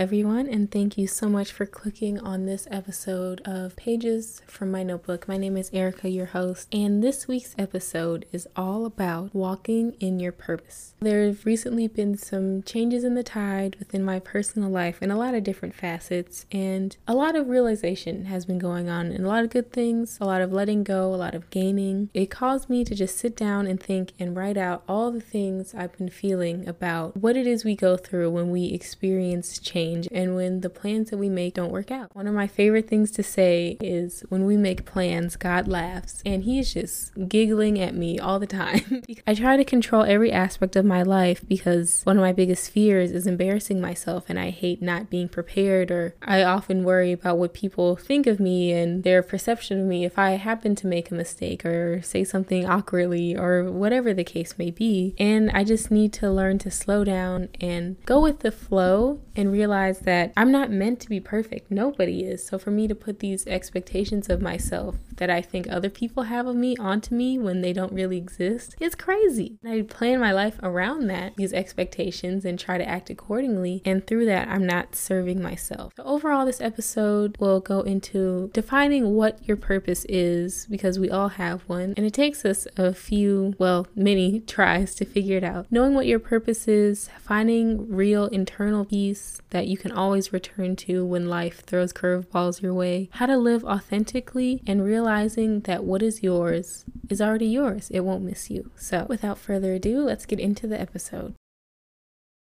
Everyone, and thank you so much for clicking on this episode of Pages from My Notebook. My name is Erica, your host, and this week's episode is all about walking in your purpose. There have recently been some changes in the tide within my personal life in a lot of different facets, and a lot of realization has been going on, and a lot of good things, a lot of letting go, a lot of gaining. It caused me to just sit down and think and write out all the things I've been feeling about what it is we go through when we experience change and when the plans that we make don't work out. One of my favorite things to say is when we make plans, God laughs, and He's just giggling at me all the time. I try to control every aspect of my life because one of my biggest fears is embarrassing myself, and I hate not being prepared, or I often worry about what people think of me and their perception of me if I happen to make a mistake or say something awkwardly or whatever the case may be. And I just need to learn to slow down and go with the flow and realize that I'm not meant to be perfect. Nobody is. So for me to put these expectations of myself that I think other people have of me onto me when they don't really exist is crazy. I plan my life around that, these expectations, and try to act accordingly. And through that, I'm not serving myself. So overall, this episode will go into defining what your purpose is because we all have one. And it takes us a few, well, many tries to figure it out. Knowing what your purpose is, finding real internal peace that you can always return to when life throws curveballs your way, how to live authentically, and realizing that what is yours is already yours. It won't miss you. So, without further ado, let's get into the episode.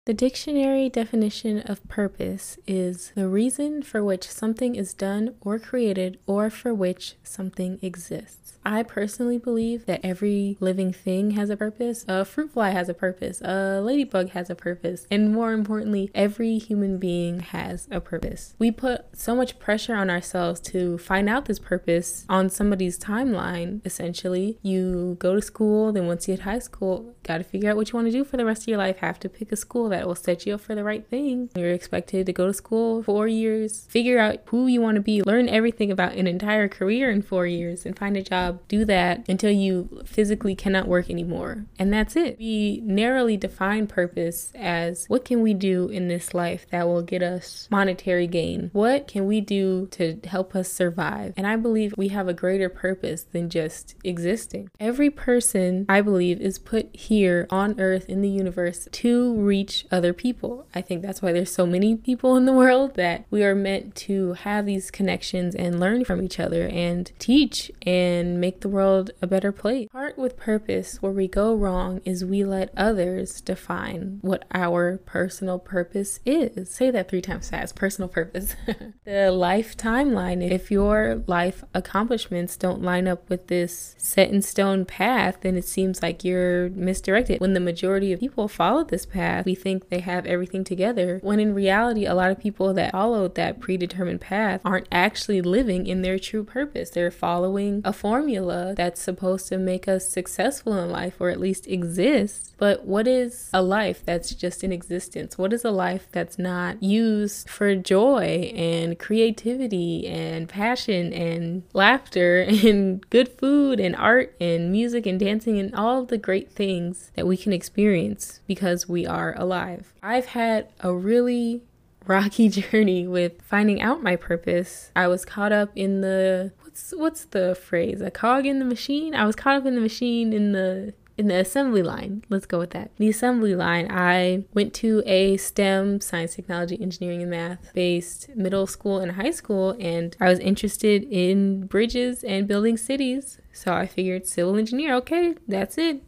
The dictionary definition of purpose is the reason for which something is done or created or for which something exists. I personally believe that every living thing has a purpose. A fruit fly has a purpose. A ladybug has a purpose. And more importantly, every human being has a purpose. We put so much pressure on ourselves to find out this purpose on somebody's timeline, essentially. You go to school, then once you hit high school, got to figure out what you want to do for the rest of your life. Have to pick a school that will set you up for the right thing. You're expected to go to school four years, figure out who you want to be, learn everything about an entire career in four years, and find a job do that until you physically cannot work anymore. And that's it. We narrowly define purpose as what can we do in this life that will get us monetary gain? What can we do to help us survive? And I believe we have a greater purpose than just existing. Every person, I believe, is put here on earth in the universe to reach other people. I think that's why there's so many people in the world that we are meant to have these connections and learn from each other and teach and make the world a better place. Part with purpose, where we go wrong, is we let others define what our personal purpose is. Say that three times fast personal purpose. the life timeline, if your life accomplishments don't line up with this set in stone path, then it seems like you're misdirected. When the majority of people follow this path, we think they have everything together, when in reality, a lot of people that followed that predetermined path aren't actually living in their true purpose. They're following a formula formula that's supposed to make us successful in life or at least exist. But what is a life that's just in existence? What is a life that's not used for joy and creativity and passion and laughter and good food and art and music and dancing and all the great things that we can experience because we are alive? I've had a really rocky journey with finding out my purpose. I was caught up in the what's what's the phrase? A cog in the machine? I was caught up in the machine in the in the assembly line. Let's go with that. The assembly line, I went to a STEM, science, technology, engineering, and math based middle school and high school, and I was interested in bridges and building cities. So I figured civil engineer, okay, that's it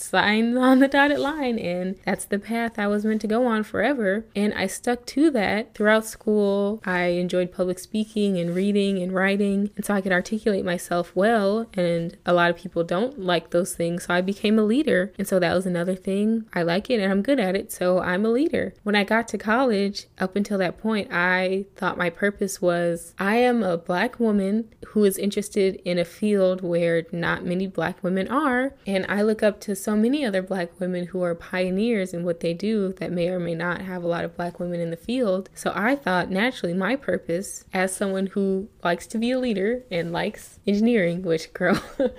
sign on the dotted line and that's the path I was meant to go on forever. And I stuck to that throughout school. I enjoyed public speaking and reading and writing and so I could articulate myself well and a lot of people don't like those things so I became a leader. And so that was another thing. I like it and I'm good at it so I'm a leader. When I got to college up until that point I thought my purpose was I am a black woman who is interested in a field where not many black women are and I look up to so so many other black women who are pioneers in what they do that may or may not have a lot of black women in the field. So I thought naturally my purpose as someone who likes to be a leader and likes engineering, which girl.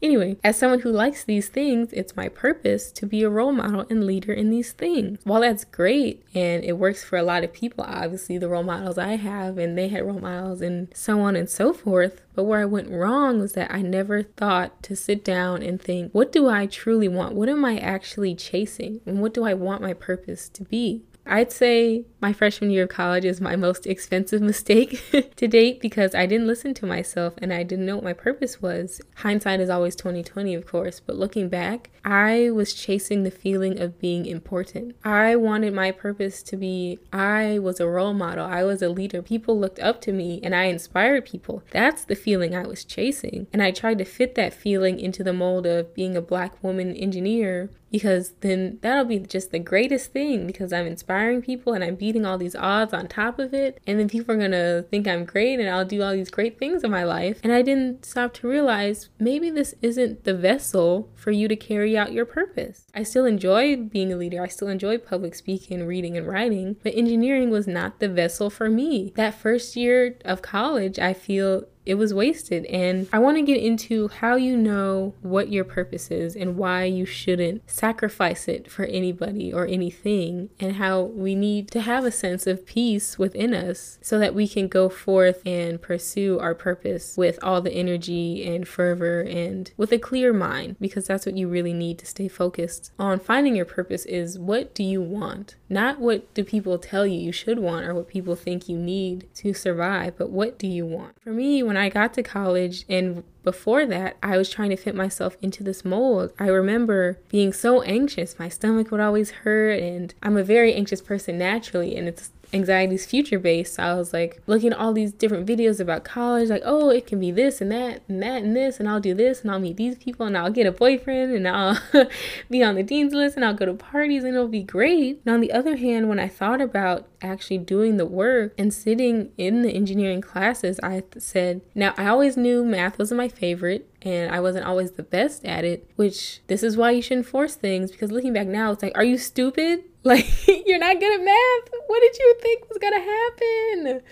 anyway, as someone who likes these things, it's my purpose to be a role model and leader in these things. While that's great and it works for a lot of people, obviously the role models I have and they had role models and so on and so forth, but where I went wrong was that I never thought to sit down and think, what do I truly want? What am I actually chasing? And what do I want my purpose to be? I'd say my freshman year of college is my most expensive mistake to date because I didn't listen to myself and I didn't know what my purpose was. Hindsight is always 2020, of course, but looking back, I was chasing the feeling of being important. I wanted my purpose to be I was a role model, I was a leader. People looked up to me and I inspired people. That's the feeling I was chasing. And I tried to fit that feeling into the mold of being a black woman engineer because then that'll be just the greatest thing because I'm inspiring people and I'm beating all these odds on top of it. And then people are gonna think I'm great and I'll do all these great things in my life. And I didn't stop to realize maybe this isn't the vessel for you to carry out your purpose. I still enjoy being a leader, I still enjoy public speaking, reading, and writing, but engineering was not the vessel for me. That first year of college, I feel it was wasted. And I want to get into how you know what your purpose is and why you shouldn't sacrifice it for anybody or anything, and how we need to have a sense of peace within us so that we can go forth and pursue our purpose with all the energy and fervor and with a clear mind, because that's what you really need to stay focused on. Finding your purpose is what do you want? Not what do people tell you you should want or what people think you need to survive, but what do you want? For me, when when I got to college and before that, I was trying to fit myself into this mold. I remember being so anxious. My stomach would always hurt, and I'm a very anxious person naturally, and it's anxiety's future based. So I was like looking at all these different videos about college, like, oh, it can be this and that and that and this, and I'll do this and I'll meet these people and I'll get a boyfriend and I'll be on the dean's list and I'll go to parties and it'll be great. And on the other hand, when I thought about actually doing the work and sitting in the engineering classes, I said, now I always knew math wasn't my favorite and I wasn't always the best at it, which this is why you shouldn't force things because looking back now, it's like, are you stupid? Like, you're not good at math? What did you think was gonna happen?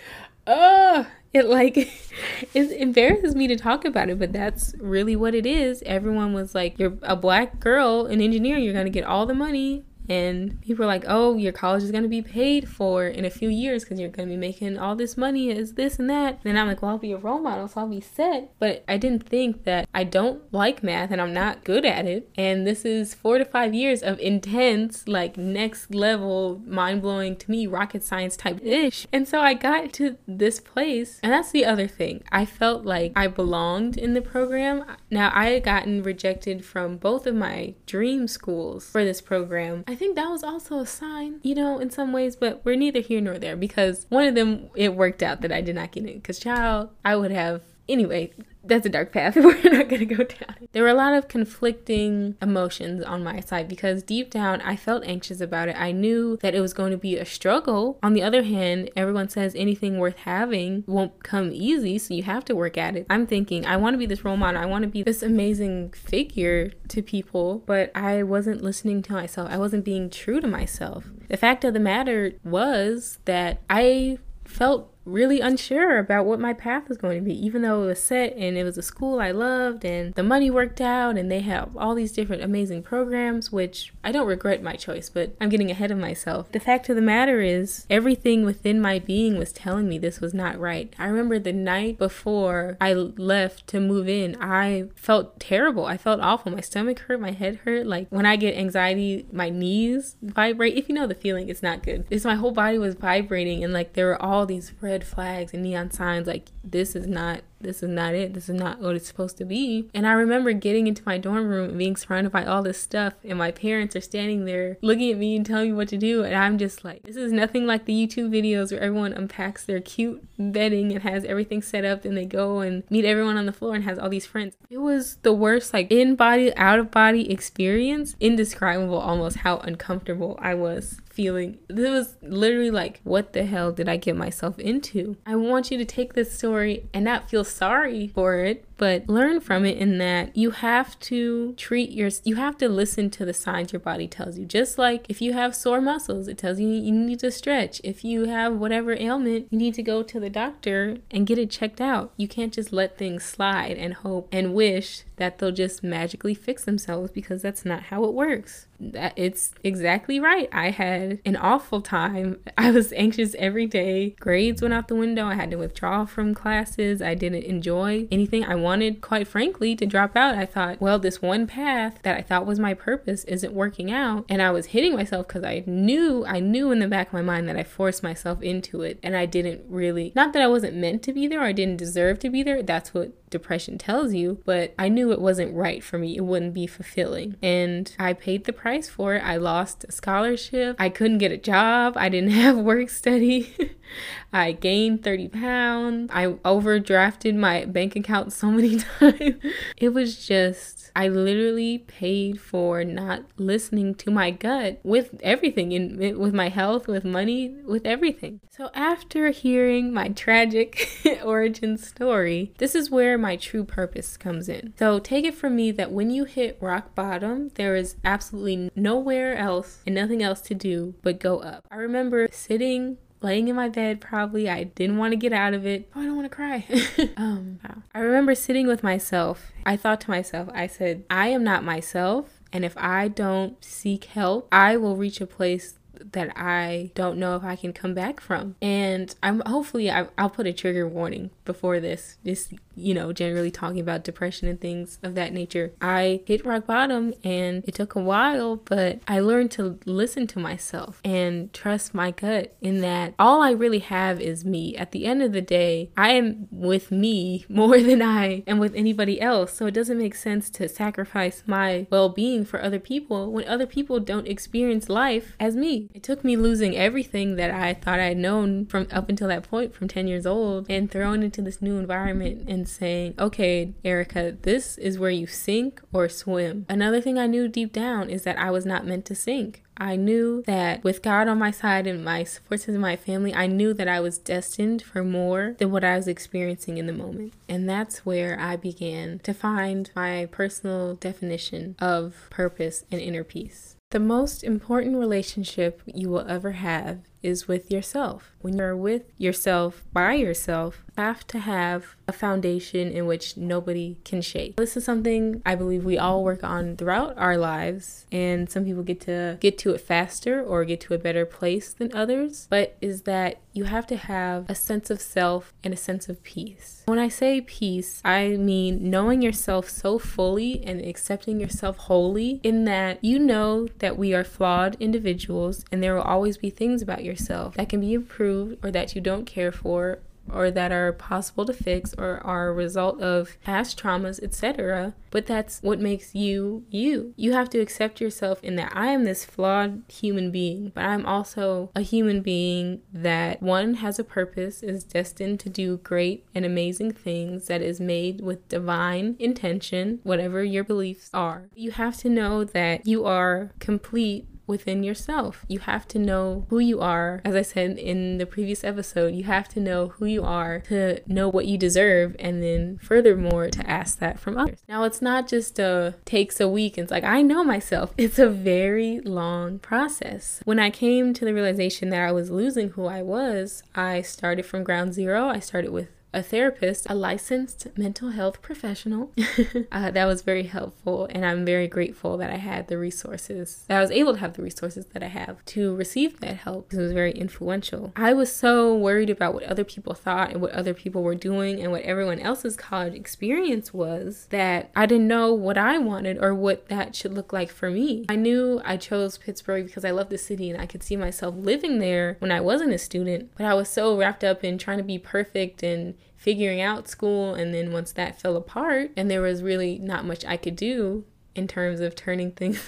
Ugh. It like it embarrasses me to talk about it, but that's really what it is. Everyone was like, You're a black girl in engineering, you're gonna get all the money and people are like, oh, your college is going to be paid for in a few years because you're going to be making all this money as this and that. And I'm like, well, I'll be a role model, so I'll be set. But I didn't think that I don't like math and I'm not good at it. And this is four to five years of intense, like next level, mind blowing to me, rocket science type ish. And so I got to this place. And that's the other thing. I felt like I belonged in the program. Now, I had gotten rejected from both of my dream schools for this program. I think that was also a sign, you know, in some ways, but we're neither here nor there because one of them, it worked out that I did not get in. Because, child, I would have, anyway, that's a dark path. We're not going to go down. There were a lot of conflicting emotions on my side because deep down I felt anxious about it. I knew that it was going to be a struggle. On the other hand, everyone says anything worth having won't come easy, so you have to work at it. I'm thinking, I want to be this role model. I want to be this amazing figure to people, but I wasn't listening to myself. I wasn't being true to myself. The fact of the matter was that I felt really unsure about what my path was going to be, even though it was set and it was a school I loved and the money worked out and they have all these different amazing programs, which I don't regret my choice, but I'm getting ahead of myself. The fact of the matter is, everything within my being was telling me this was not right. I remember the night before I left to move in, I felt terrible. I felt awful. My stomach hurt, my head hurt. Like when I get anxiety, my knees vibrate. If you know the feeling, it's not good. It's my whole body was vibrating and like there were all these red red flags and neon signs like this is not this is not it. This is not what it's supposed to be. And I remember getting into my dorm room and being surrounded by all this stuff, and my parents are standing there looking at me and telling me what to do. And I'm just like, this is nothing like the YouTube videos where everyone unpacks their cute bedding and has everything set up, and they go and meet everyone on the floor and has all these friends. It was the worst, like, in body, out of body experience. Indescribable almost how uncomfortable I was feeling. This was literally like, what the hell did I get myself into? I want you to take this story and not feel sorry for it, but learn from it in that you have to treat your you have to listen to the signs your body tells you. Just like if you have sore muscles, it tells you you need to stretch. If you have whatever ailment, you need to go to the doctor and get it checked out. You can't just let things slide and hope and wish that they'll just magically fix themselves because that's not how it works. That it's exactly right. I had an awful time. I was anxious every day. Grades went out the window. I had to withdraw from classes. I didn't enjoy anything. I wanted, quite frankly, to drop out. I thought, well, this one path that I thought was my purpose isn't working out. And I was hitting myself because I knew, I knew in the back of my mind that I forced myself into it. And I didn't really, not that I wasn't meant to be there or I didn't deserve to be there. That's what depression tells you, but I knew it wasn't right for me. It wouldn't be fulfilling. And I paid the price for it. I lost a scholarship. I couldn't get a job. I didn't have work study. I gained 30 pounds. I overdrafted my bank account so many times. it was just, I literally paid for not listening to my gut with everything, in, with my health, with money, with everything. So after hearing my tragic origin story, this is where my true purpose comes in. So take it from me that when you hit rock bottom, there is absolutely nowhere else and nothing else to do but go up. I remember sitting laying in my bed probably i didn't want to get out of it oh, i don't want to cry um wow. i remember sitting with myself i thought to myself i said i am not myself and if i don't seek help i will reach a place that I don't know if I can come back from. And I'm hopefully I, will put a trigger warning before this, just you know, generally talking about depression and things of that nature. I hit rock bottom and it took a while, but I learned to listen to myself and trust my gut in that all I really have is me. At the end of the day, I am with me more than I am with anybody else. So it doesn't make sense to sacrifice my well being for other people when other people don't experience life as me. It took me losing everything that I thought I'd known from up until that point from 10 years old and thrown into this new environment and saying, okay, Erica, this is where you sink or swim. Another thing I knew deep down is that I was not meant to sink. I knew that with God on my side and my support system, my family, I knew that I was destined for more than what I was experiencing in the moment. And that's where I began to find my personal definition of purpose and inner peace. The most important relationship you will ever have is with yourself. When you're with yourself by yourself, you have to have a foundation in which nobody can shake. This is something I believe we all work on throughout our lives and some people get to get to it faster or get to a better place than others, but is that you have to have a sense of self and a sense of peace. When I say peace, I mean knowing yourself so fully and accepting yourself wholly in that you know that we are flawed individuals and there will always be things about yourself that can be improved or that you don't care for or that are possible to fix or are a result of past traumas, etc. But that's what makes you you. You have to accept yourself in that I am this flawed human being, but I'm also a human being that one has a purpose, is destined to do great and amazing things, that is made with divine intention, whatever your beliefs are. You have to know that you are complete within yourself. You have to know who you are. As I said in the previous episode, you have to know who you are to know what you deserve and then furthermore to ask that from others. Now it's not just a takes a week. And it's like I know myself. It's a very long process. When I came to the realization that I was losing who I was, I started from ground zero. I started with a therapist, a licensed mental health professional. uh, that was very helpful, and I'm very grateful that I had the resources, that I was able to have the resources that I have to receive that help. It was very influential. I was so worried about what other people thought and what other people were doing and what everyone else's college experience was that I didn't know what I wanted or what that should look like for me. I knew I chose Pittsburgh because I love the city and I could see myself living there when I wasn't a student, but I was so wrapped up in trying to be perfect and figuring out school. And then once that fell apart, and there was really not much I could do in terms of turning things,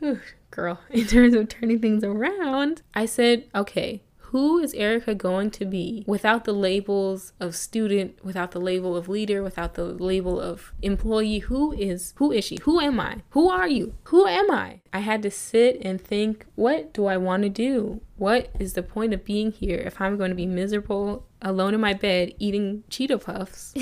girl, in terms of turning things around, I said, okay, who is Erica going to be without the labels of student, without the label of leader, without the label of employee? Who is who is she? Who am I? Who are you? Who am I? I had to sit and think, what do I want to do? What is the point of being here if I'm going to be miserable alone in my bed eating Cheeto Puffs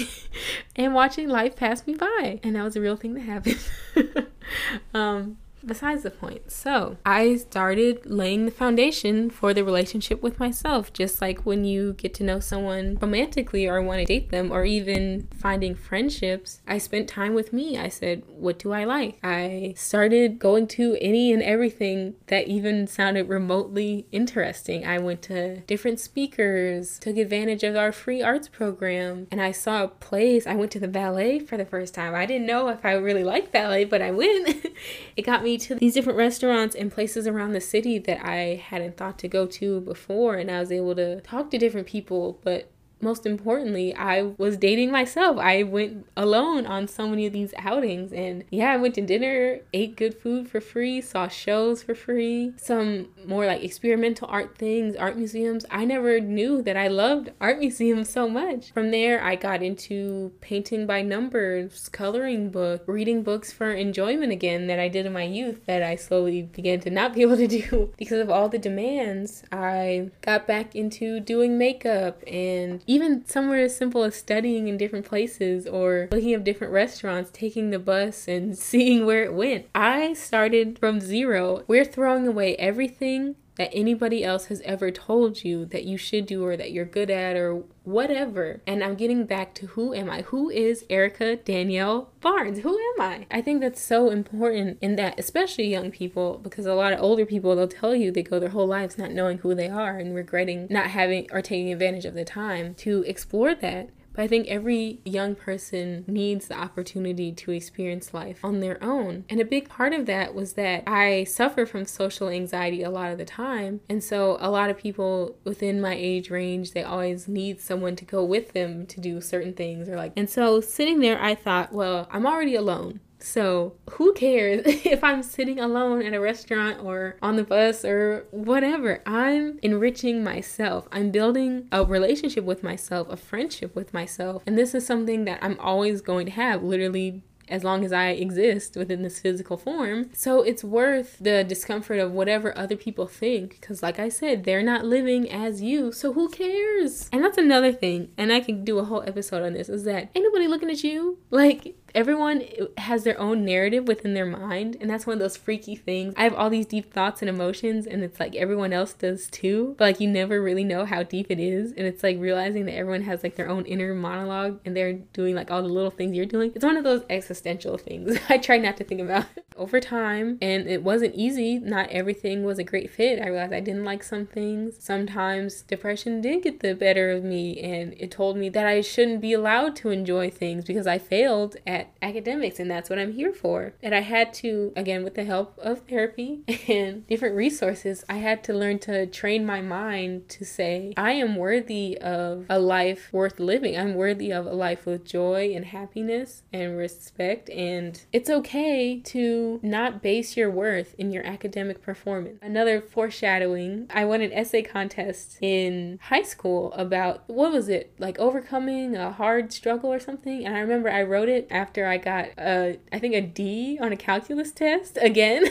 and watching life pass me by? And that was a real thing that happened. um, besides the point. So, I started laying the foundation for the relationship with myself, just like when you get to know someone romantically or want to date them, or even finding friendships. I spent time with me. I said, What do I like? I started going to any and everything that even sounded remotely interesting. I went to different speakers, took advantage of our free arts program, and I saw plays. I went to the ballet for the first time. I didn't know if I really liked ballet, but I went. it got me to these different restaurants and places around the city that I hadn't thought to go to before. And I was able to talk to different people, but most importantly, I was dating myself. I went alone on so many of these outings. And yeah, I went to dinner, ate good food for free, saw shows for free, some more like experimental art things, art museums. I never knew that I loved art museums so much. From there, I got into painting by numbers, coloring book, reading books for enjoyment again that I did in my youth that I slowly began to not be able to do because of all the demands. I got back into doing makeup and even somewhere as simple as studying in different places or looking at different restaurants, taking the bus and seeing where it went. I started from zero. We're throwing away everything that anybody else has ever told you that you should do or that you're good at or whatever. And I'm getting back to who am I? Who is Erica Danielle Barnes? Who am I? I think that's so important in that, especially young people, because a lot of older people, they'll tell you they go their whole lives not knowing who they are and regretting not having or taking advantage of the time to explore that. But I think every young person needs the opportunity to experience life on their own. And a big part of that was that I suffer from social anxiety a lot of the time. And so a lot of people within my age range, they always need someone to go with them to do certain things or like. And so sitting there, I thought, well, I'm already alone. So, who cares if I'm sitting alone at a restaurant or on the bus or whatever? I'm enriching myself. I'm building a relationship with myself, a friendship with myself. And this is something that I'm always going to have literally as long as I exist within this physical form. So it's worth the discomfort of whatever other people think. Because, like I said, they're not living as you. So who cares? And that's another thing. And I could do a whole episode on this is that anybody looking at you. Like, everyone has their own narrative within their mind and that's one of those freaky things i have all these deep thoughts and emotions and it's like everyone else does too but like you never really know how deep it is and it's like realizing that everyone has like their own inner monologue and they're doing like all the little things you're doing it's one of those existential things i try not to think about over time and it wasn't easy not everything was a great fit i realized i didn't like some things sometimes depression did get the better of me and it told me that i shouldn't be allowed to enjoy things because i failed at academics, and that's what I'm here for. And I had to, again, with the help of therapy and different resources, I had to learn to train my mind to say, I am worthy of a life worth living. I'm worthy of a life with joy and happiness and respect. And it's okay to not base your worth in your academic performance. Another foreshadowing I won an essay contest in high school about what was it, like overcoming a hard struggle or something. And I remember I wrote it after I got a, I think a D on a calculus test again,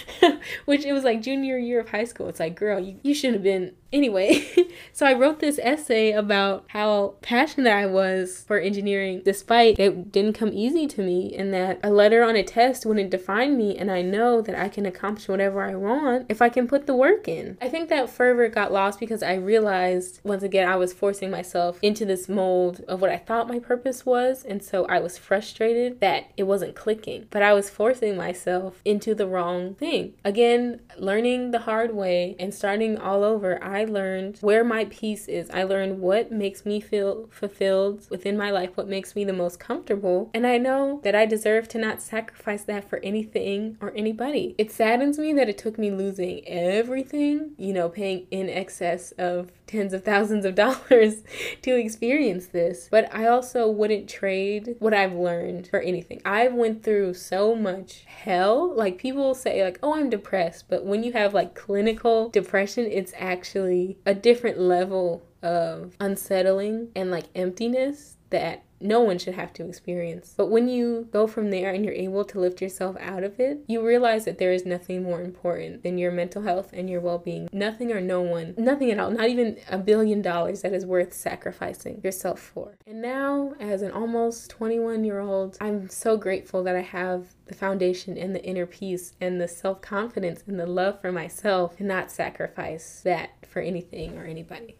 which it was like junior year of high school. It's like, girl, you, you shouldn't have been Anyway, so I wrote this essay about how passionate I was for engineering, despite it didn't come easy to me, and that a letter on a test wouldn't define me, and I know that I can accomplish whatever I want if I can put the work in. I think that fervor got lost because I realized once again I was forcing myself into this mold of what I thought my purpose was, and so I was frustrated that it wasn't clicking, but I was forcing myself into the wrong thing. Again, learning the hard way and starting all over, I learned where my peace is. I learned what makes me feel fulfilled within my life, what makes me the most comfortable. And I know that I deserve to not sacrifice that for anything or anybody. It saddens me that it took me losing everything, you know, paying in excess of tens of thousands of dollars to experience this. But I also wouldn't trade what I've learned for anything. I've went through so much hell. Like people say like, "Oh, I'm depressed." But when you have like clinical depression, it's actually a different level of unsettling and like emptiness that no one should have to experience. But when you go from there and you're able to lift yourself out of it, you realize that there is nothing more important than your mental health and your well being. Nothing or no one, nothing at all, not even a billion dollars that is worth sacrificing yourself for. And now, as an almost 21 year old, I'm so grateful that I have the foundation and the inner peace and the self confidence and the love for myself to not sacrifice that for anything or anybody.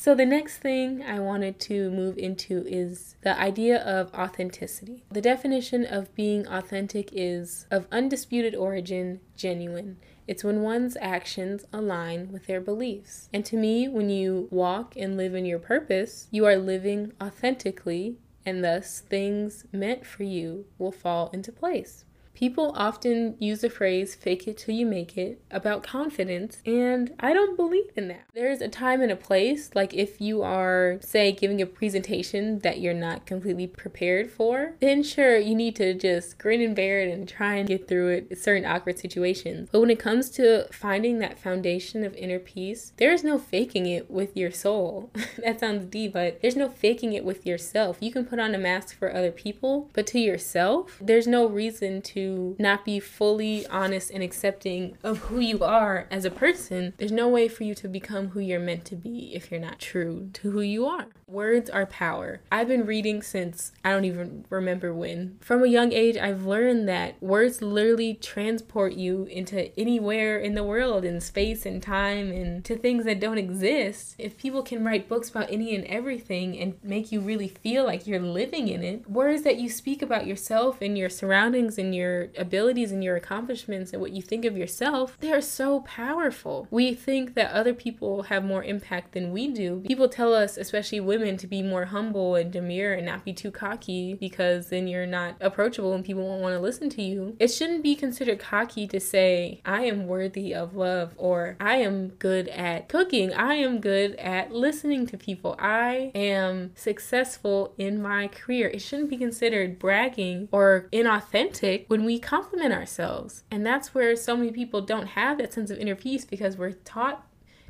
So, the next thing I wanted to move into is the idea of authenticity. The definition of being authentic is of undisputed origin, genuine. It's when one's actions align with their beliefs. And to me, when you walk and live in your purpose, you are living authentically, and thus things meant for you will fall into place. People often use the phrase fake it till you make it about confidence, and I don't believe in that. There's a time and a place, like if you are, say, giving a presentation that you're not completely prepared for, then sure, you need to just grin and bear it and try and get through it, certain awkward situations. But when it comes to finding that foundation of inner peace, there's no faking it with your soul. that sounds deep, but there's no faking it with yourself. You can put on a mask for other people, but to yourself, there's no reason to not be fully honest and accepting of who you are as a person, there's no way for you to become who you're meant to be if you're not true to who you are. Words are power. I've been reading since I don't even remember when. From a young age, I've learned that words literally transport you into anywhere in the world, in space and time, and to things that don't exist. If people can write books about any and everything and make you really feel like you're living in it, words that you speak about yourself and your surroundings and your abilities and your accomplishments and what you think of yourself, they are so powerful. We think that other people have more impact than we do. People tell us, especially women, to be more humble and demure and not be too cocky because then you're not approachable and people won't want to listen to you. It shouldn't be considered cocky to say, I am worthy of love or I am good at cooking. I am good at listening to people. I am successful in my career. It shouldn't be considered bragging or inauthentic when we we compliment ourselves. And that's where so many people don't have that sense of inner peace because we're taught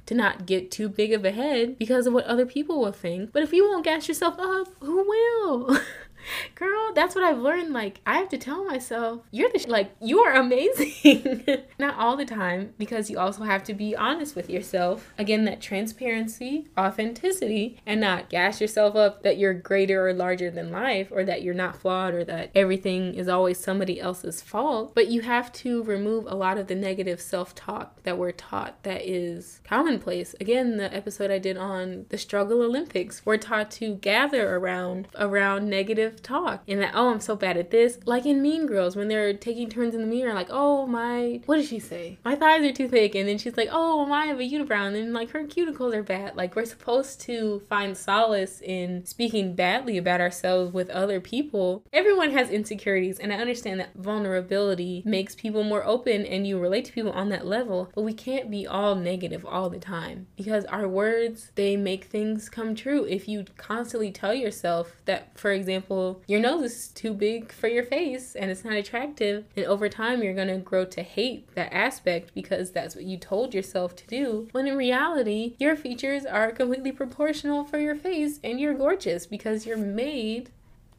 to not get too big of a head because of what other people will think. But if you won't gas yourself up, who will? Girl, that's what I've learned. Like, I have to tell myself, you're the, sh- like, you are amazing. Not all the time, because you also have to be honest with yourself. Again, that transparency, authenticity, and not gas yourself up that you're greater or larger than life, or that you're not flawed, or that everything is always somebody else's fault. But you have to remove a lot of the negative self talk that we're taught that is commonplace. Again, the episode I did on the struggle Olympics, we're taught to gather around around negative talk and that, oh, I'm so bad at this. Like in Mean Girls, when they're taking turns in the mirror, like, oh, my, what did she say? My thighs are too thick. And then she's like, oh, my, I have a unibrow. And then, like, her cuticles are bad. Like, we're supposed to find solace in speaking badly about ourselves with other people. Everyone has insecurities. And I understand that vulnerability makes people more open and you relate to people on that level. But we can't be all negative all the time because our words, they make things come true. If you constantly tell yourself that, for example, your nose is too big for your face and it's not attractive, and over time you're gonna grow to hate that aspect because that's what you told yourself to do. When in reality, your features are completely proportional for your face and you're gorgeous because you're made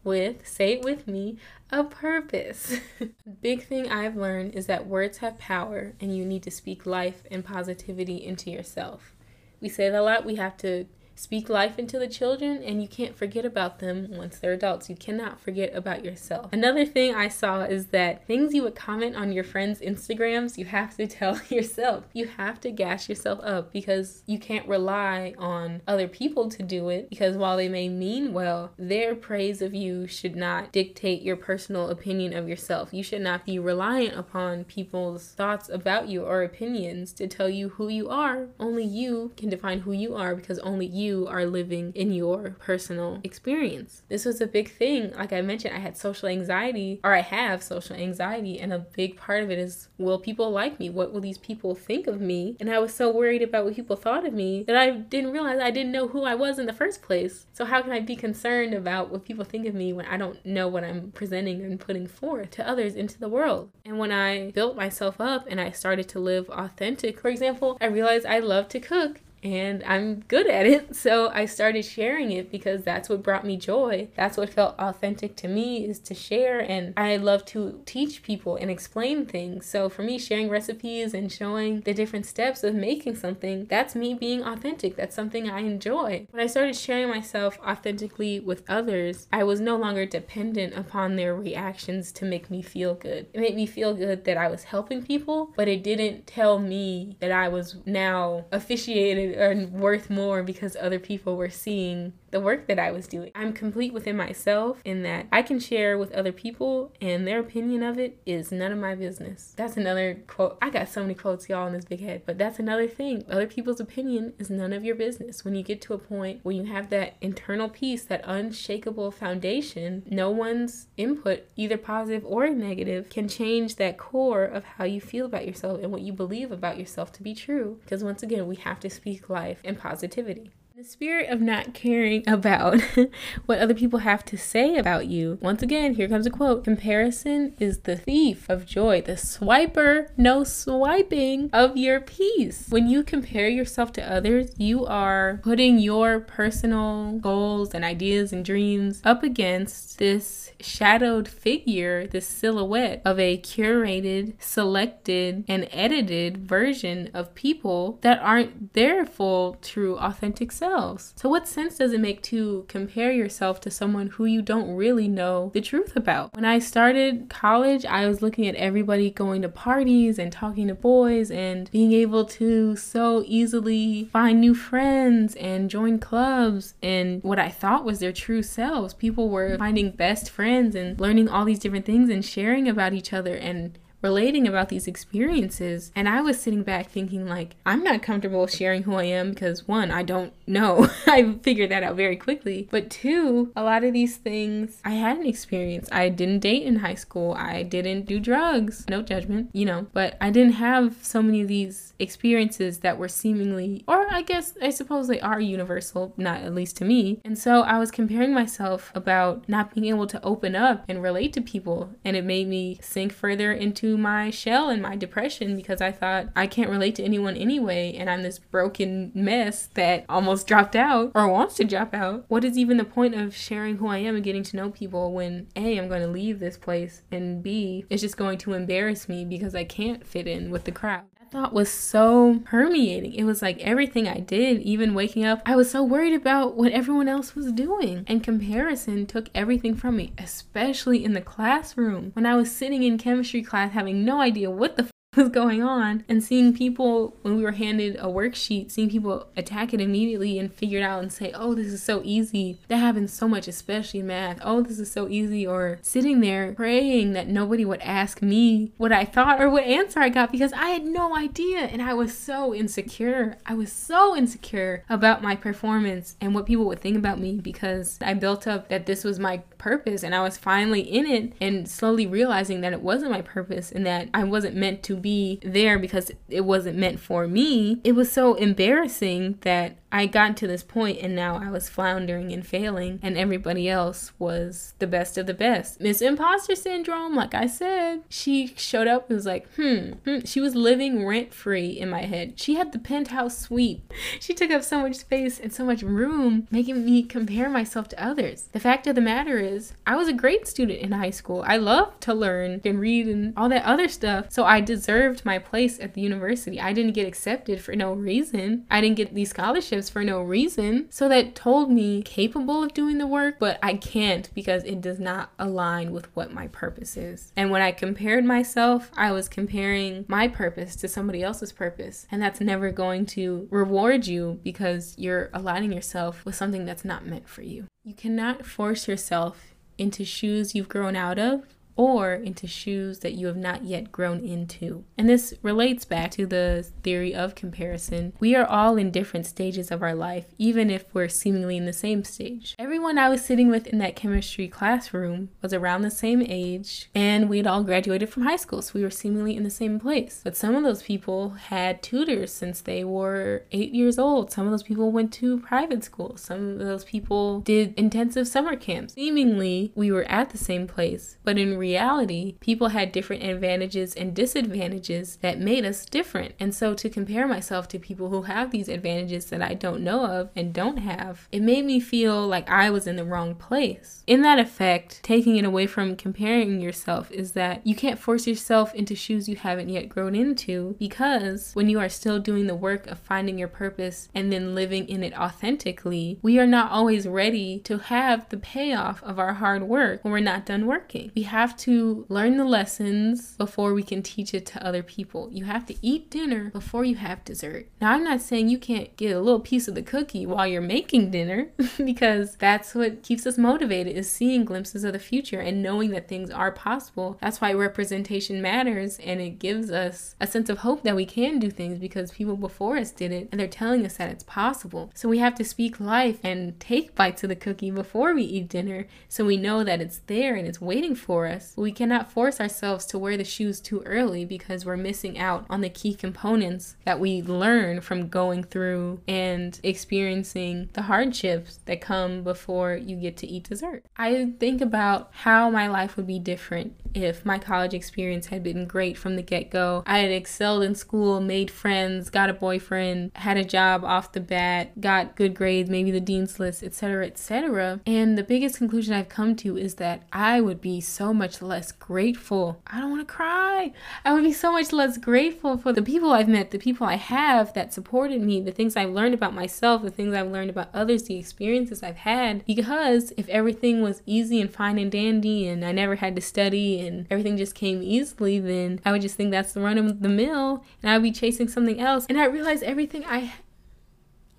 with, say it with me, a purpose. Big thing I've learned is that words have power and you need to speak life and positivity into yourself. We say that a lot, we have to Speak life into the children, and you can't forget about them once they're adults. You cannot forget about yourself. Another thing I saw is that things you would comment on your friends' Instagrams, you have to tell yourself. You have to gas yourself up because you can't rely on other people to do it because while they may mean well, their praise of you should not dictate your personal opinion of yourself. You should not be reliant upon people's thoughts about you or opinions to tell you who you are. Only you can define who you are because only you you are living in your personal experience. This was a big thing. Like I mentioned, I had social anxiety, or I have social anxiety, and a big part of it is will people like me? What will these people think of me? And I was so worried about what people thought of me that I didn't realize I didn't know who I was in the first place. So, how can I be concerned about what people think of me when I don't know what I'm presenting and putting forth to others into the world? And when I built myself up and I started to live authentic, for example, I realized I love to cook and I'm good at it. So I started sharing it because that's what brought me joy. That's what felt authentic to me is to share. And I love to teach people and explain things. So for me, sharing recipes and showing the different steps of making something, that's me being authentic. That's something I enjoy. When I started sharing myself authentically with others, I was no longer dependent upon their reactions to make me feel good. It made me feel good that I was helping people, but it didn't tell me that I was now officiated or worth more because other people were seeing the work that I was doing. I'm complete within myself in that I can share with other people and their opinion of it is none of my business. That's another quote. I got so many quotes, y'all, in this big head, but that's another thing. Other people's opinion is none of your business. When you get to a point where you have that internal peace, that unshakable foundation, no one's input, either positive or negative, can change that core of how you feel about yourself and what you believe about yourself to be true. Because once again, we have to speak life and positivity the spirit of not caring about what other people have to say about you, once again, here comes a quote. Comparison is the thief of joy, the swiper, no swiping of your peace. When you compare yourself to others, you are putting your personal goals and ideas and dreams up against this shadowed figure, this silhouette of a curated, selected, and edited version of people that aren't their full, true, authentic self themselves. So, what sense does it make to compare yourself to someone who you don't really know the truth about? When I started college, I was looking at everybody going to parties and talking to boys and being able to so easily find new friends and join clubs and what I thought was their true selves. People were finding best friends and learning all these different things and sharing about each other and relating about these experiences. And i was sitting back thinking like i'm not comfortable sharing who i am because one i don't know. I figured that out very quickly. But two a lot of these things i hadn't experienced i didn't date in high school. I didn't do drugs. No judgment you know. But i didn't have so many of these experiences that were seemingly or i guess i suppose they are universal not at least to me. And so i was comparing myself about not being able to open up and relate to people. And it made me sink further into my shell and my depression because I thought I can't relate to anyone anyway and I'm this broken mess that almost dropped out or wants to drop out. What is even the point of sharing who I am and getting to know people when A, I'm going to leave this place and B, it's just going to embarrass me because I can't fit in with the crowd thought was so permeating. It was like everything I did, even waking up, I was so worried about what everyone else was doing. And comparison took everything from me, especially in the classroom. When I was sitting in chemistry class having no idea what the was going on and seeing people when we were handed a worksheet seeing people attack it immediately and figure it out and say oh this is so easy. That happens so much especially in math. Oh this is so easy or sitting there praying that nobody would ask me what i thought or what answer i got because i had no idea. And i was so insecure. I was so insecure about my performance and what people would think about me because i built up that this was my purpose and i was finally in it and slowly realizing that it wasn't my purpose and that i wasn't meant to be there because it wasn't meant for me, it was so embarrassing that I got to this point and now I was floundering and failing, and everybody else was the best of the best. Miss Imposter Syndrome, like I said, she showed up and was like, hmm, hmm. She was living rent free in my head. She had the penthouse suite. She took up so much space and so much room, making me compare myself to others. The fact of the matter is, I was a great student in high school. I loved to learn and read and all that other stuff, so I deserved my place at the university. I didn't get accepted for no reason. I didn't get these scholarships for no reason. So that told me capable of doing the work, but I can't because it does not align with what my purpose is. And when I compared myself, I was comparing my purpose to somebody else's purpose. And that's never going to reward you because you're aligning yourself with something that's not meant for you. You cannot force yourself into shoes you've grown out of or into shoes that you have not yet grown into. And this relates back to the theory of comparison. We are all in different stages of our life, even if we're seemingly in the same stage. Everyone I was sitting with in that chemistry classroom was around the same age, and we'd all graduated from high school, so we were seemingly in the same place. But some of those people had tutors since they were eight years old. Some of those people went to private school. Some of those people did intensive summer camps. Seemingly, we were at the same place, but in reality, reality, people had different advantages and disadvantages that made us different. And so to compare myself to people who have these advantages that I don't know of and don't have, it made me feel like I was in the wrong place. In that effect, taking it away from comparing yourself is that you can't force yourself into shoes you haven't yet grown into because when you are still doing the work of finding your purpose and then living in it authentically, we are not always ready to have the payoff of our hard work when we're not done working. We have to learn the lessons before we can teach it to other people. You have to eat dinner before you have dessert. Now, I'm not saying you can't get a little piece of the cookie while you're making dinner because that's what keeps us motivated is seeing glimpses of the future and knowing that things are possible. That's why representation matters and it gives us a sense of hope that we can do things because people before us did it and they're telling us that it's possible. So we have to speak life and take bites of the cookie before we eat dinner so we know that it's there and it's waiting for us. We cannot force ourselves to wear the shoes too early because we're missing out on the key components that we learn from going through and experiencing the hardships that come before you get to eat dessert. I think about how my life would be different if my college experience had been great from the get go. I had excelled in school, made friends, got a boyfriend, had a job off the bat, got good grades, maybe the dean's list, etc., etc. And the biggest conclusion I've come to is that I would be so much less grateful. I don't want to cry. I would be so much less grateful for the people I've met, the people I have that supported me, the things I've learned about myself, the things I've learned about others, the experiences I've had. Because if everything was easy and fine and dandy and I never had to study and everything just came easily, then I would just think that's the run of the mill and I'd be chasing something else. And I realized everything I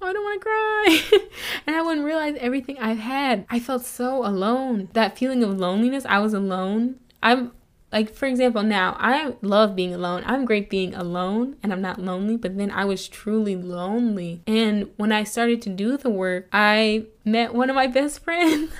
Oh, I don't want to cry. and I wouldn't realize everything I've had. I felt so alone. That feeling of loneliness, I was alone. I'm like, for example, now I love being alone. I'm great being alone and I'm not lonely, but then I was truly lonely. And when I started to do the work, I met one of my best friends.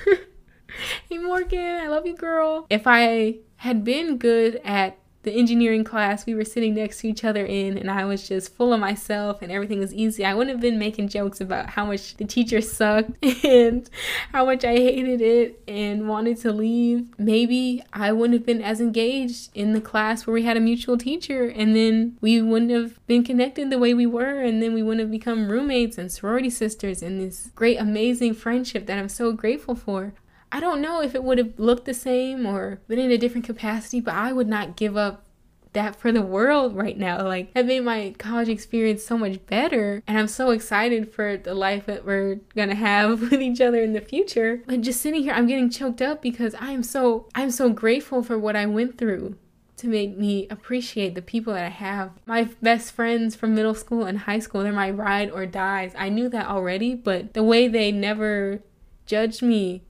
hey, Morgan, I love you, girl. If I had been good at the engineering class we were sitting next to each other in, and I was just full of myself and everything was easy. I wouldn't have been making jokes about how much the teacher sucked and how much I hated it and wanted to leave. Maybe I wouldn't have been as engaged in the class where we had a mutual teacher, and then we wouldn't have been connected the way we were, and then we wouldn't have become roommates and sorority sisters and this great, amazing friendship that I'm so grateful for. I don't know if it would have looked the same or been in a different capacity, but I would not give up that for the world right now. Like, that made my college experience so much better. And I'm so excited for the life that we're gonna have with each other in the future. But just sitting here, I'm getting choked up because I'm so, I'm so grateful for what I went through to make me appreciate the people that I have. My best friends from middle school and high school, they're my ride or dies. I knew that already, but the way they never judged me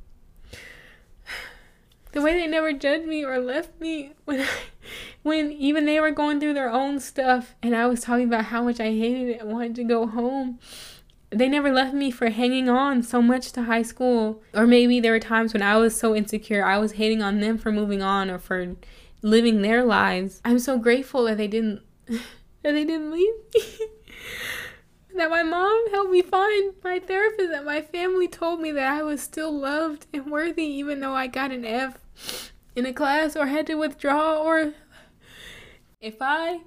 the way they never judged me or left me when I, when even they were going through their own stuff and I was talking about how much I hated it and wanted to go home. They never left me for hanging on so much to high school. Or maybe there were times when I was so insecure, I was hating on them for moving on or for living their lives. I'm so grateful that they didn't that they didn't leave me. that my mom helped me find my therapist, that my family told me that I was still loved and worthy even though I got an F in a class or had to withdraw or if I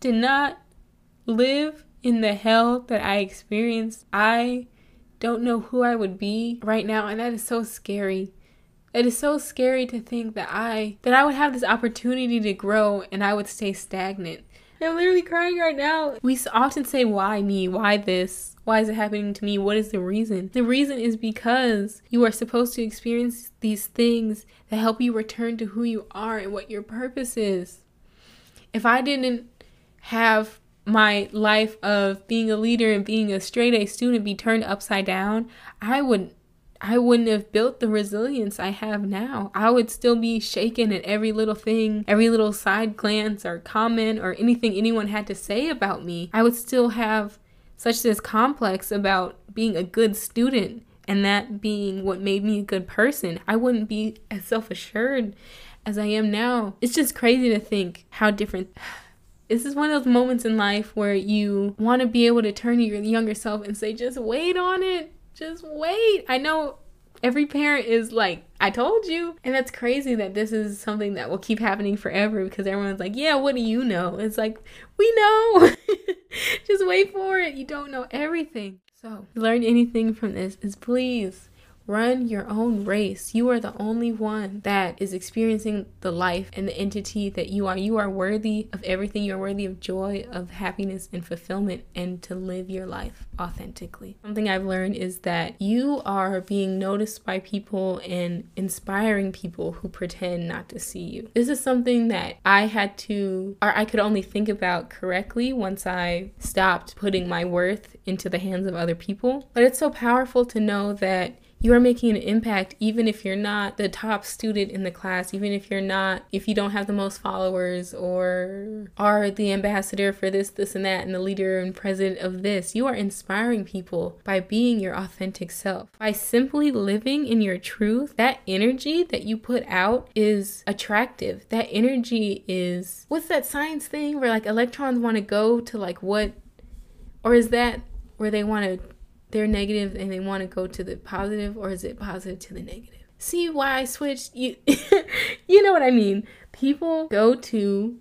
did not live in the hell that I experienced, I don't know who I would be right now and that is so scary. It is so scary to think that I that I would have this opportunity to grow and I would stay stagnant. I'm literally crying right now. We often say, Why me? Why this? Why is it happening to me? What is the reason? The reason is because you are supposed to experience these things that help you return to who you are and what your purpose is. If I didn't have my life of being a leader and being a straight A student be turned upside down, I would I wouldn't have built the resilience I have now. I would still be shaken at every little thing, every little side glance or comment or anything anyone had to say about me. I would still have such this complex about being a good student and that being what made me a good person. I wouldn't be as self assured as I am now. It's just crazy to think how different. This is one of those moments in life where you want to be able to turn to your younger self and say, just wait on it just wait. I know every parent is like, I told you. And that's crazy that this is something that will keep happening forever because everyone's like, yeah, what do you know? It's like, we know. Just wait for it. You don't know everything. So, learn anything from this is please Run your own race. You are the only one that is experiencing the life and the entity that you are. You are worthy of everything. You are worthy of joy, of happiness, and fulfillment, and to live your life authentically. Something I've learned is that you are being noticed by people and inspiring people who pretend not to see you. This is something that I had to, or I could only think about correctly once I stopped putting my worth into the hands of other people. But it's so powerful to know that you are making an impact even if you're not the top student in the class, even if you're not, if you don't have the most followers or are the ambassador for this, this, and that, and the leader and president of this. You are inspiring people by being your authentic self. By simply living in your truth, that energy that you put out is attractive. That energy is, what's that science thing where like electrons want to go to like what, or is that where they want to they're negative and they want to go to the positive or is it positive to the negative? See why i switched? You you know what i mean. People go to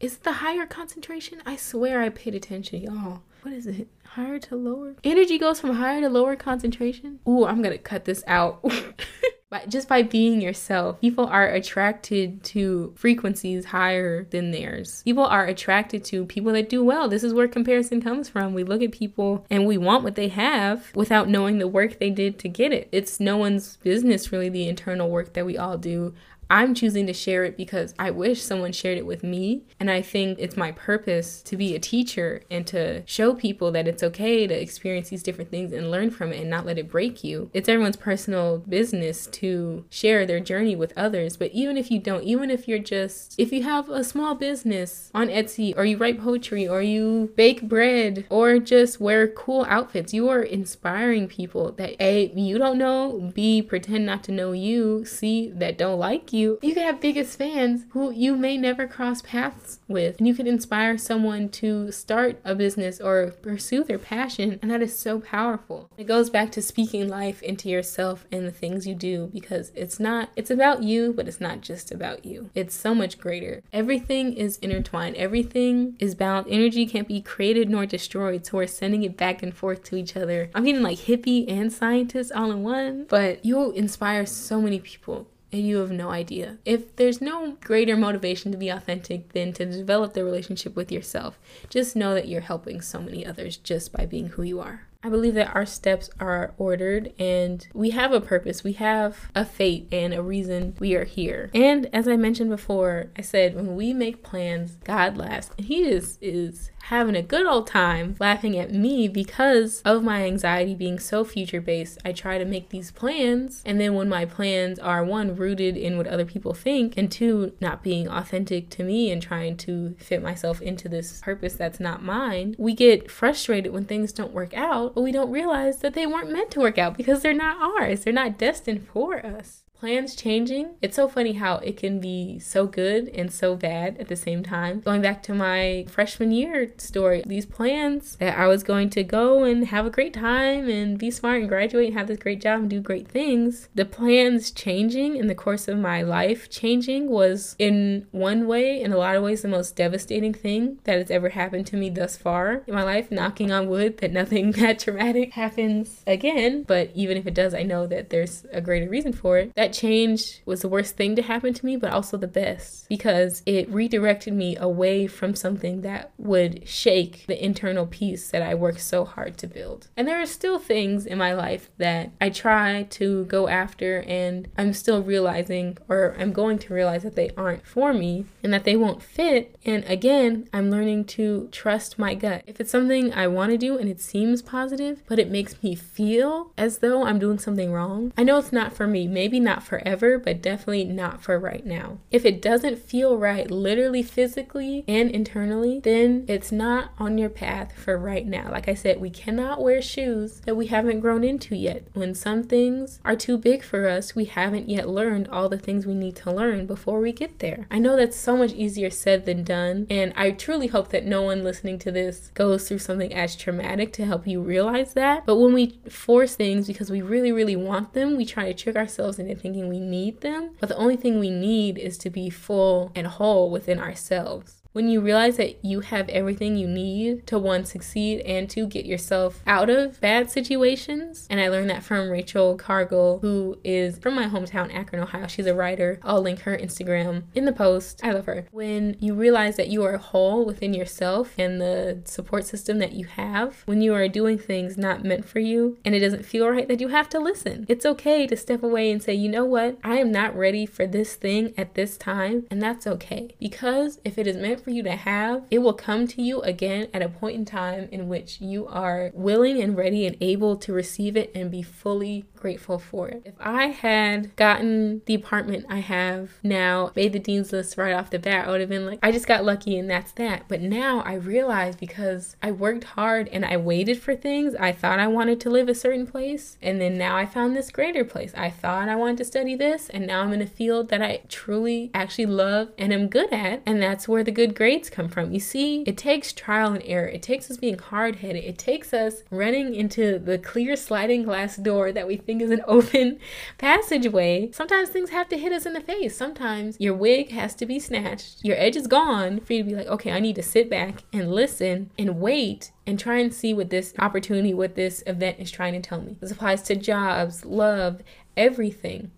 is the higher concentration? I swear i paid attention y'all. What is it? Higher to lower? Energy goes from higher to lower concentration? Ooh, i'm gonna cut this out But just by being yourself, people are attracted to frequencies higher than theirs. People are attracted to people that do well. This is where comparison comes from. We look at people and we want what they have without knowing the work they did to get it. It's no one's business, really, the internal work that we all do. I'm choosing to share it because I wish someone shared it with me. And I think it's my purpose to be a teacher and to show people that it's okay to experience these different things and learn from it and not let it break you. It's everyone's personal business to share their journey with others. But even if you don't, even if you're just, if you have a small business on Etsy or you write poetry or you bake bread or just wear cool outfits, you are inspiring people that A, you don't know, B, pretend not to know you, C, that don't like you, you can have biggest fans who you may never cross paths with. And you can inspire someone to start a business or pursue their passion. And that is so powerful. It goes back to speaking life into yourself and the things you do because it's not, it's about you, but it's not just about you. It's so much greater. Everything is intertwined, everything is balanced. Energy can't be created nor destroyed. So we're sending it back and forth to each other. I'm getting like hippie and scientist all in one, but you'll inspire so many people and you have no idea. If there's no greater motivation to be authentic than to develop the relationship with yourself, just know that you're helping so many others just by being who you are. I believe that our steps are ordered and we have a purpose. We have a fate and a reason we are here. And as I mentioned before, I said when we make plans, God laughs. And He just is having a good old time laughing at me because of my anxiety being so future based. I try to make these plans, and then when my plans are one, rooted in what other people think, and two, not being authentic to me and trying to fit myself into this purpose that's not mine, we get frustrated when things don't work out, but we don't realize that they weren't meant to work out because they're not ours, they're not destined for us plans changing. It's so funny how it can be so good and so bad at the same time. Going back to my freshman year story, these plans that I was going to go and have a great time and be smart and graduate and have this great job and do great things, the plans changing in the course of my life changing was in one way, in a lot of ways, the most devastating thing that has ever happened to me thus far in my life. Knocking on wood that nothing that traumatic happens again. But even if it does, I know that there's a greater reason for it. That change was the worst thing to happen to me, but also the best because it redirected me away from something that would shake the internal peace that I worked so hard to build. And there are still things in my life that I try to go after, and I'm still realizing, or I'm going to realize that they aren't for me and that they won't fit. And again, I'm learning to trust my gut. If it's something I want to do and it seems positive, but it makes me feel as though I'm doing something wrong, I know it's not for me. Maybe not forever, but definitely not for right now. If it doesn't feel right, literally, physically, and internally, then it's not on your path for right now. Like I said, we cannot wear shoes that we haven't grown into yet. When some things are too big for us, we haven't yet learned all the things we need to learn before we get there. I know that's so much easier said than done, and I truly hope that no one listening to this goes through something as traumatic to help you realize that. But when we force things because we really, really want them, we try to trick ourselves into thinking we need them, but the only thing we need is to be full and whole within ourselves. When you realize that you have everything you need to one, succeed and to get yourself out of bad situations. And I learned that from Rachel Cargle, who is from my hometown, Akron, Ohio. She's a writer. I'll link her Instagram in the post. I love her. When you realize that you are whole within yourself and the support system that you have, when you are doing things not meant for you and it doesn't feel right, that you have to listen. It's okay to step away and say, you know what? I am not ready for this thing at this time. And that's okay. Because if it is meant for you to have, it will come to you again at a point in time in which you are willing and ready and able to receive it and be fully grateful for it. If I had gotten the apartment I have now, made the dean's list right off the bat, I would have been like, I just got lucky and that's that. But now I realize because I worked hard and I waited for things, I thought I wanted to live a certain place. And then now I found this greater place. I thought I wanted to study this. And now I'm in a field that I truly actually love and am good at. And that's where the good grades come from. You see, it takes trial and error. It takes us being hard headed. It takes us running into the clear sliding glass door that we think is an open passageway, sometimes things have to hit us in the face. Sometimes your wig has to be snatched, your edge is gone for you to be like, okay, I need to sit back and listen and wait and try and see what this opportunity, what this event is trying to tell me. This applies to jobs, love, everything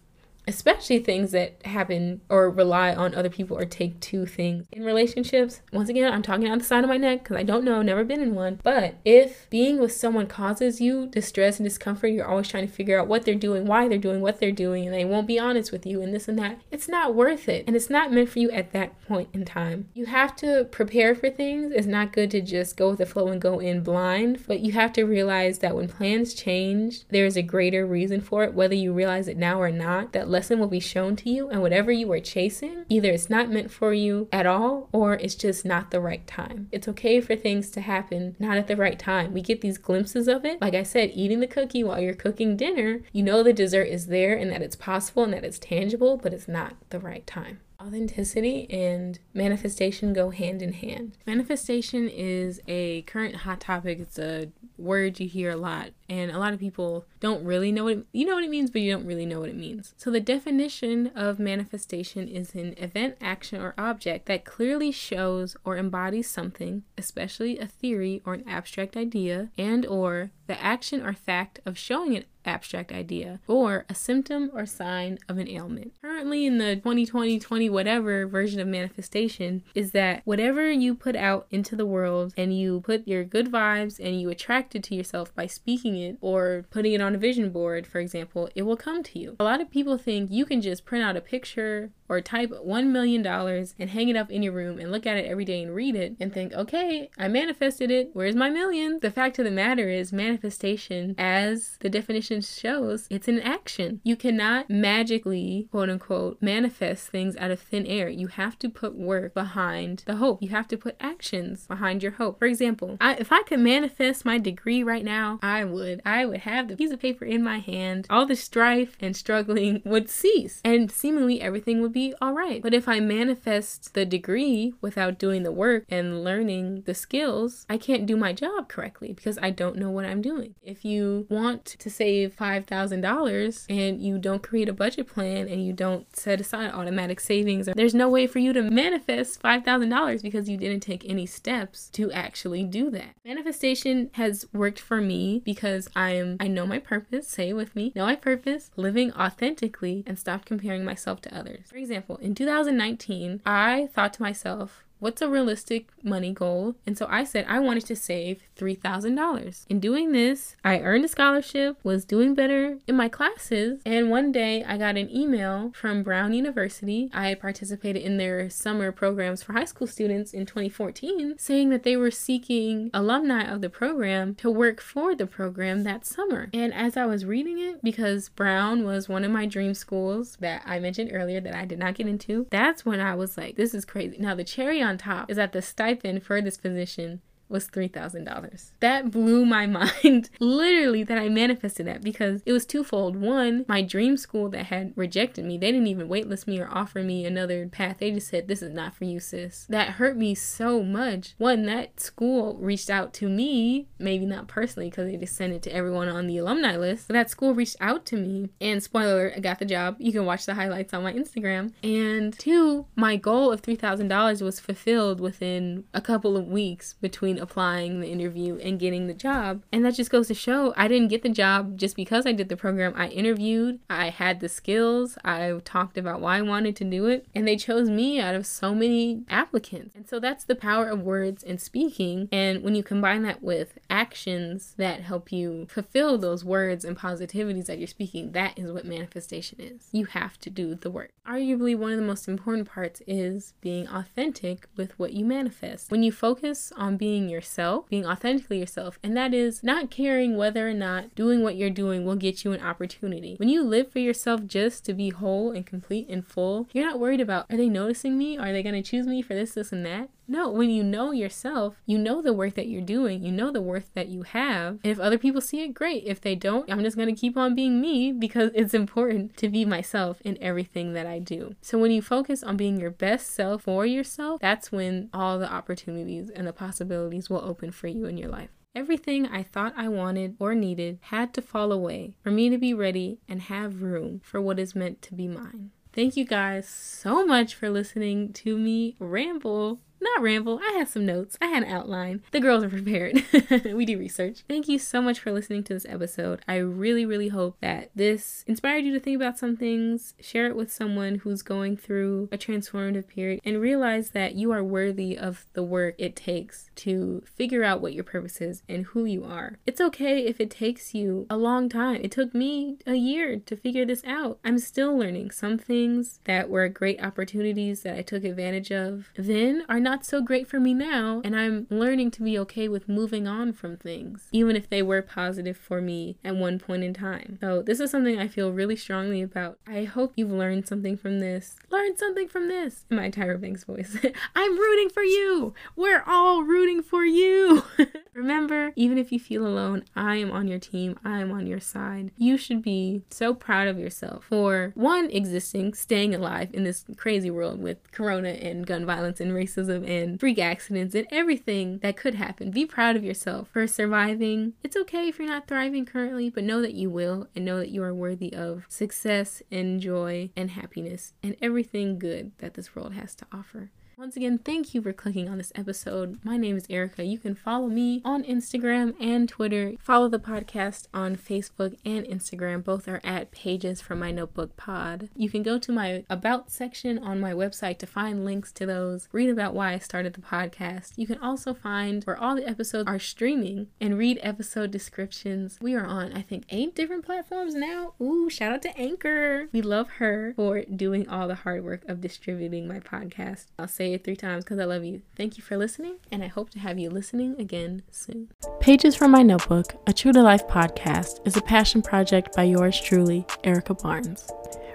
especially things that happen or rely on other people or take two things in relationships. Once again, I'm talking out the side of my neck because I don't know, never been in one. But if being with someone causes you distress and discomfort, you're always trying to figure out what they're doing, why they're doing what they're doing, and they won't be honest with you and this and that, it's not worth it. And it's not meant for you at that point in time. You have to prepare for things. It's not good to just go with the flow and go in blind, but you have to realize that when plans change, there's a greater reason for it, whether you realize it now or not, that lesson will be shown to you, and whatever you are chasing, either it's not meant for you at all or it's just not the right time. It's okay for things to happen not at the right time. We get these glimpses of it. Like I said, eating the cookie while you're cooking dinner, you know the dessert is there and that it's possible and that it's tangible, but it's not the right time. Authenticity and manifestation go hand in hand. Manifestation is a current hot topic. It's a word you hear a lot, and a lot of people don't really know what it, you know what it means, but you don't really know what it means. So the definition of manifestation is an event, action, or object that clearly shows or embodies something, especially a theory or an abstract idea, and or the action or fact of showing an abstract idea, or a symptom or sign of an ailment. Currently, in the 2020 20 whatever version of manifestation, is that whatever you put out into the world and you put your good vibes and you attract it to yourself by speaking it or putting it on a vision board, for example, it will come to you. A lot of people think you can just print out a picture or type $1 million and hang it up in your room and look at it every day and read it and think, okay, I manifested it. Where's my million? The fact of the matter is, manifestation, as the definition shows, it's an action. You cannot magically, quote unquote, manifest things out of thin air. You have to put work behind the hope. You have to put actions behind your hope. For example, I, if I could manifest my degree right now, I would. I would have the piece of paper in my hand. All the strife and struggling would cease, and seemingly everything would be all right. But if I manifest the degree without doing the work and learning the skills, I can't do my job correctly because I don't know what I'm doing. If you want to save $5,000 and you don't create a budget plan and you don't set aside automatic savings, there's no way for you to manifest $5,000 because you didn't take any steps to actually do that. Manifestation has worked for me because I am I know my purpose, say it with me, know my purpose, living authentically and stop comparing myself to others. For example, in 2019, I thought to myself, what's a realistic money goal? And so I said I wanted to save $3,000. In doing this, I earned a scholarship, was doing better in my classes, and one day I got an email from Brown University. I participated in their summer programs for high school students in 2014, saying that they were seeking alumni of the program to work for the program that summer. And as I was reading it, because Brown was one of my dream schools that I mentioned earlier that I did not get into, that's when I was like, this is crazy. Now, the cherry on top is that the stipend for this position was $3,000. That blew my mind, literally, that I manifested that because it was twofold. One, my dream school that had rejected me, they didn't even waitlist me or offer me another path. They just said, This is not for you, sis. That hurt me so much. One, that school reached out to me, maybe not personally because they just sent it to everyone on the alumni list, but that school reached out to me. And spoiler, alert, I got the job. You can watch the highlights on my Instagram. And two, my goal of $3,000 was fulfilled within a couple of weeks between applying the interview and getting the job. And that just goes to show I didn't get the job just because I did the program. I interviewed, I had the skills, I talked about why I wanted to do it, and they chose me out of so many applicants. And so that's the power of words and speaking. And when you combine that with actions that help you fulfill those words and positivities that you're speaking, that is what manifestation is. You have to do the work. Arguably, one of the most important parts is being authentic with what you manifest. When you focus on being yourself, being authentically yourself, and that is not caring whether or not doing what you're doing will get you an opportunity. When you live for yourself just to be whole and complete and full, you're not worried about are they noticing me? Are they going to choose me for this, this, and that? No, when you know yourself, you know the work that you're doing, you know the worth that you have. And if other people see it, great. If they don't, I'm just going to keep on being me because it's important to be myself in everything that I do. So when you focus on being your best self for yourself, that's when all the opportunities and the possibilities will open for you in your life. Everything I thought I wanted or needed had to fall away for me to be ready and have room for what is meant to be mine. Thank you guys so much for listening to me ramble not ramble. I had some notes. I had an outline. The girls are prepared. we do research. Thank you so much for listening to this episode. I really, really hope that this inspired you to think about some things, share it with someone who's going through a transformative period, and realize that you are worthy of the work it takes to figure out what your purpose is and who you are. It's okay if it takes you a long time. It took me a year to figure this out. I'm still learning. Some things that were great opportunities that I took advantage of then are not so great for me now, and I'm learning to be okay with moving on from things, even if they were positive for me at one point in time. So, this is something I feel really strongly about. I hope you've learned something from this. Learn something from this in my Tyra Banks voice. I'm rooting for you. We're all rooting for you. Remember, even if you feel alone, I am on your team. I am on your side. You should be so proud of yourself for one, existing, staying alive in this crazy world with corona and gun violence and racism and freak accidents and everything that could happen. Be proud of yourself for surviving. It's okay if you're not thriving currently, but know that you will and know that you are worthy of success and joy and happiness and everything good that this world has to offer. Once again, thank you for clicking on this episode. My name is Erica. You can follow me on Instagram and Twitter. Follow the podcast on Facebook and Instagram. Both are at Pages from My Notebook Pod. You can go to my About section on my website to find links to those, read about why I started the podcast. You can also find where all the episodes are streaming and read episode descriptions. We are on, I think, eight different platforms now. Ooh, shout out to Anchor. We love her for doing all the hard work of distributing my podcast. I'll say say it three times because I love you. Thank you for listening, and I hope to have you listening again soon. Pages from My Notebook, a true to life podcast, is a passion project by yours truly, Erica Barnes.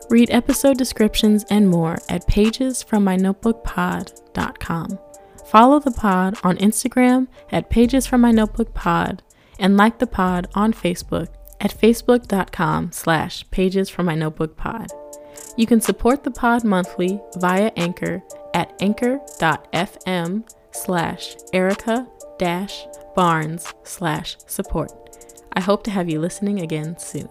Read episode descriptions and more at pagesfrommynotebookpod.com. Follow the pod on Instagram at Pages from My Notebook Pod and like the pod on Facebook at facebook.com slash pages You can support the pod monthly via Anchor at anchor.fm slash Erica dash Barnes slash support. I hope to have you listening again soon.